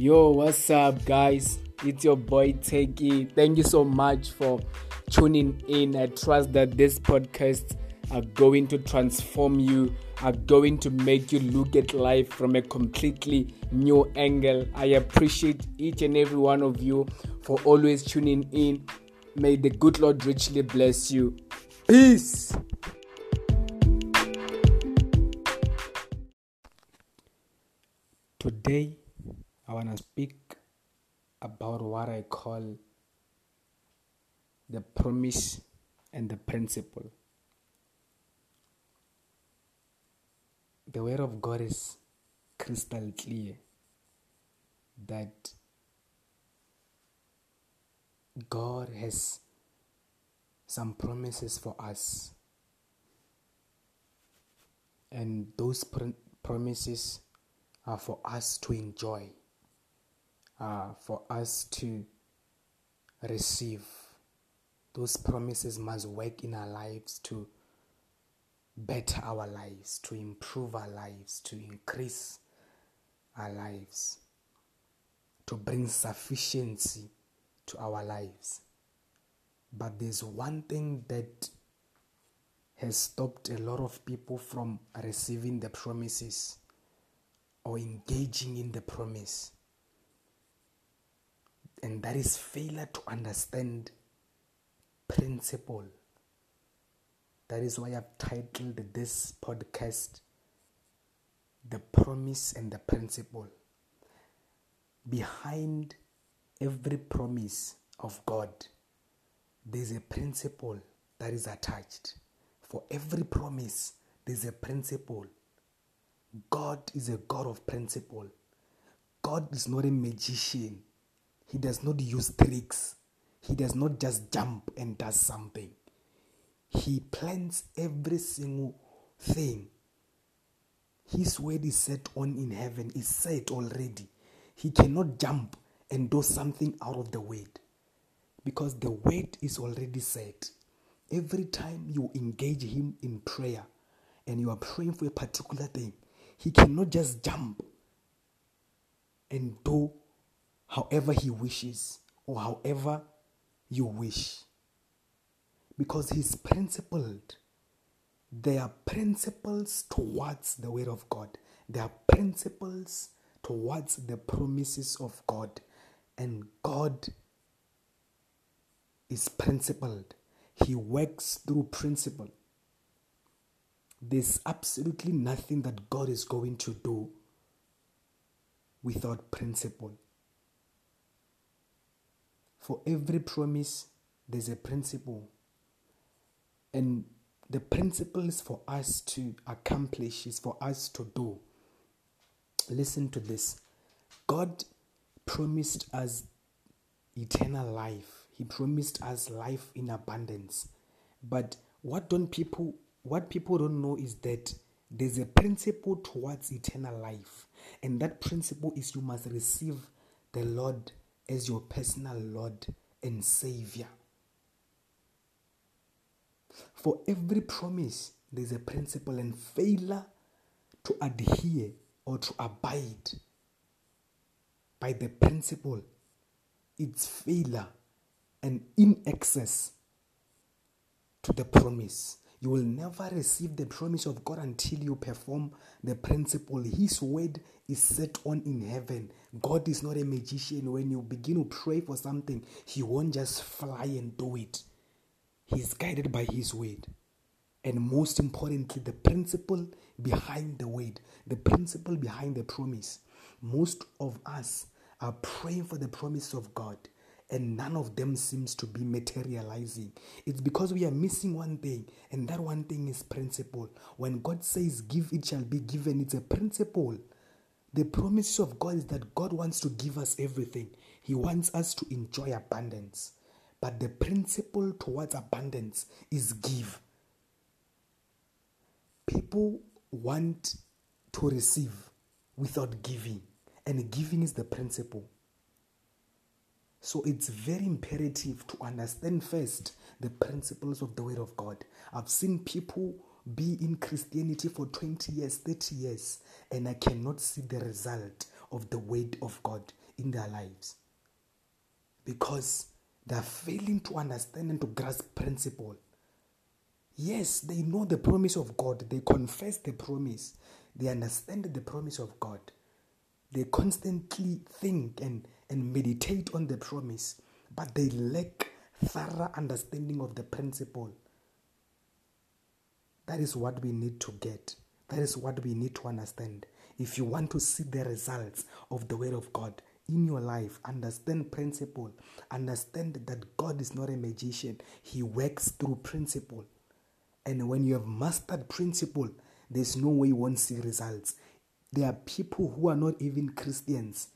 Yo, what's up, guys? It's your boy Teki. Thank you so much for tuning in. I trust that this podcast are going to transform you, are going to make you look at life from a completely new angle. I appreciate each and every one of you for always tuning in. May the good Lord richly bless you. Peace. Today, I want to speak about what I call the promise and the principle. The Word of God is crystal clear that God has some promises for us, and those pr- promises are for us to enjoy, uh, for us to receive. Those promises must work in our lives to better our lives, to improve our lives, to increase our lives, to bring sufficiency to our lives. But there's one thing that has stopped a lot of people from receiving the promises or engaging in the promise. And that is failure to understand principle. That is why I've titled this podcast The Promise and the Principle. Behind every promise of God, there's a principle that is attached. For every promise, there's a principle God is a God of principle. God is not a magician. He does not use tricks. He does not just jump and does something. He plans every single thing. His word is set on in heaven, is set already. He cannot jump and do something out of the word because the word is already set. Every time you engage Him in prayer and you are praying for a particular thing, he cannot just jump and do however he wishes or however you wish. Because he's principled. There are principles towards the word of God. There are principles towards the promises of God. And God is principled. He works through principle. There's absolutely nothing that God is going to do without principle. For every promise, there's a principle. And the principle is for us to accomplish, is for us to do. Listen to this God promised us eternal life, He promised us life in abundance. But what don't people what people don't know is that there's a principle towards eternal life, and that principle is you must receive the Lord as your personal Lord and Savior. For every promise, there's a principle, and failure to adhere or to abide by the principle, it's failure and in excess to the promise. You will never receive the promise of God until you perform the principle. His word is set on in heaven. God is not a magician. When you begin to pray for something, He won't just fly and do it. He's guided by His word. And most importantly, the principle behind the word, the principle behind the promise. Most of us are praying for the promise of God and none of them seems to be materializing. It's because we are missing one thing, and that one thing is principle. When God says, Give, it shall be given, it's a principle. The promise of God is that God wants to give us everything, He wants us to enjoy abundance. But the principle towards abundance is give. People want to receive without giving, and giving is the principle. So it's very imperative to understand first the principles of the Word of God. I've seen people be in Christianity for 20 years, 30 years, and I cannot see the result of the Word of God in their lives because they are failing to understand and to grasp principle. Yes, they know the promise of God, they confess the promise, they understand the promise of God. They constantly think and, and meditate on the promise, but they lack thorough understanding of the principle. That is what we need to get. That is what we need to understand. If you want to see the results of the Word of God in your life, understand principle. Understand that God is not a magician, He works through principle. And when you have mastered principle, there's no way you won't see results. There are people who are not even Christians.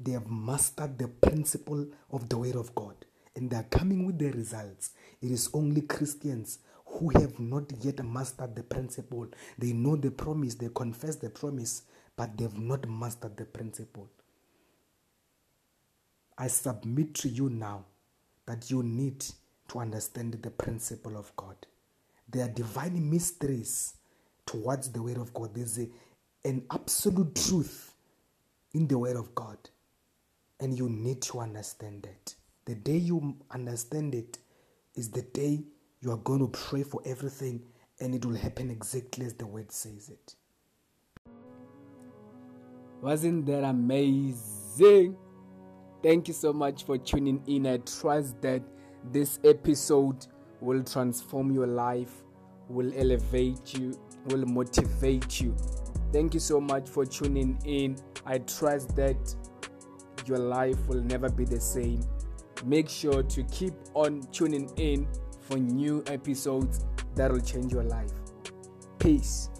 They have mastered the principle of the Word of God and they are coming with the results. It is only Christians who have not yet mastered the principle. They know the promise, they confess the promise, but they have not mastered the principle. I submit to you now that you need to understand the principle of God. There are divine mysteries towards the Word of God. There's a, an absolute truth in the Word of God, and you need to understand it. The day you understand it is the day you are going to pray for everything, and it will happen exactly as the Word says it. Wasn't that amazing? Thank you so much for tuning in. I trust that this episode will transform your life, will elevate you, will motivate you. Thank you so much for tuning in. I trust that your life will never be the same. Make sure to keep on tuning in for new episodes that will change your life. Peace.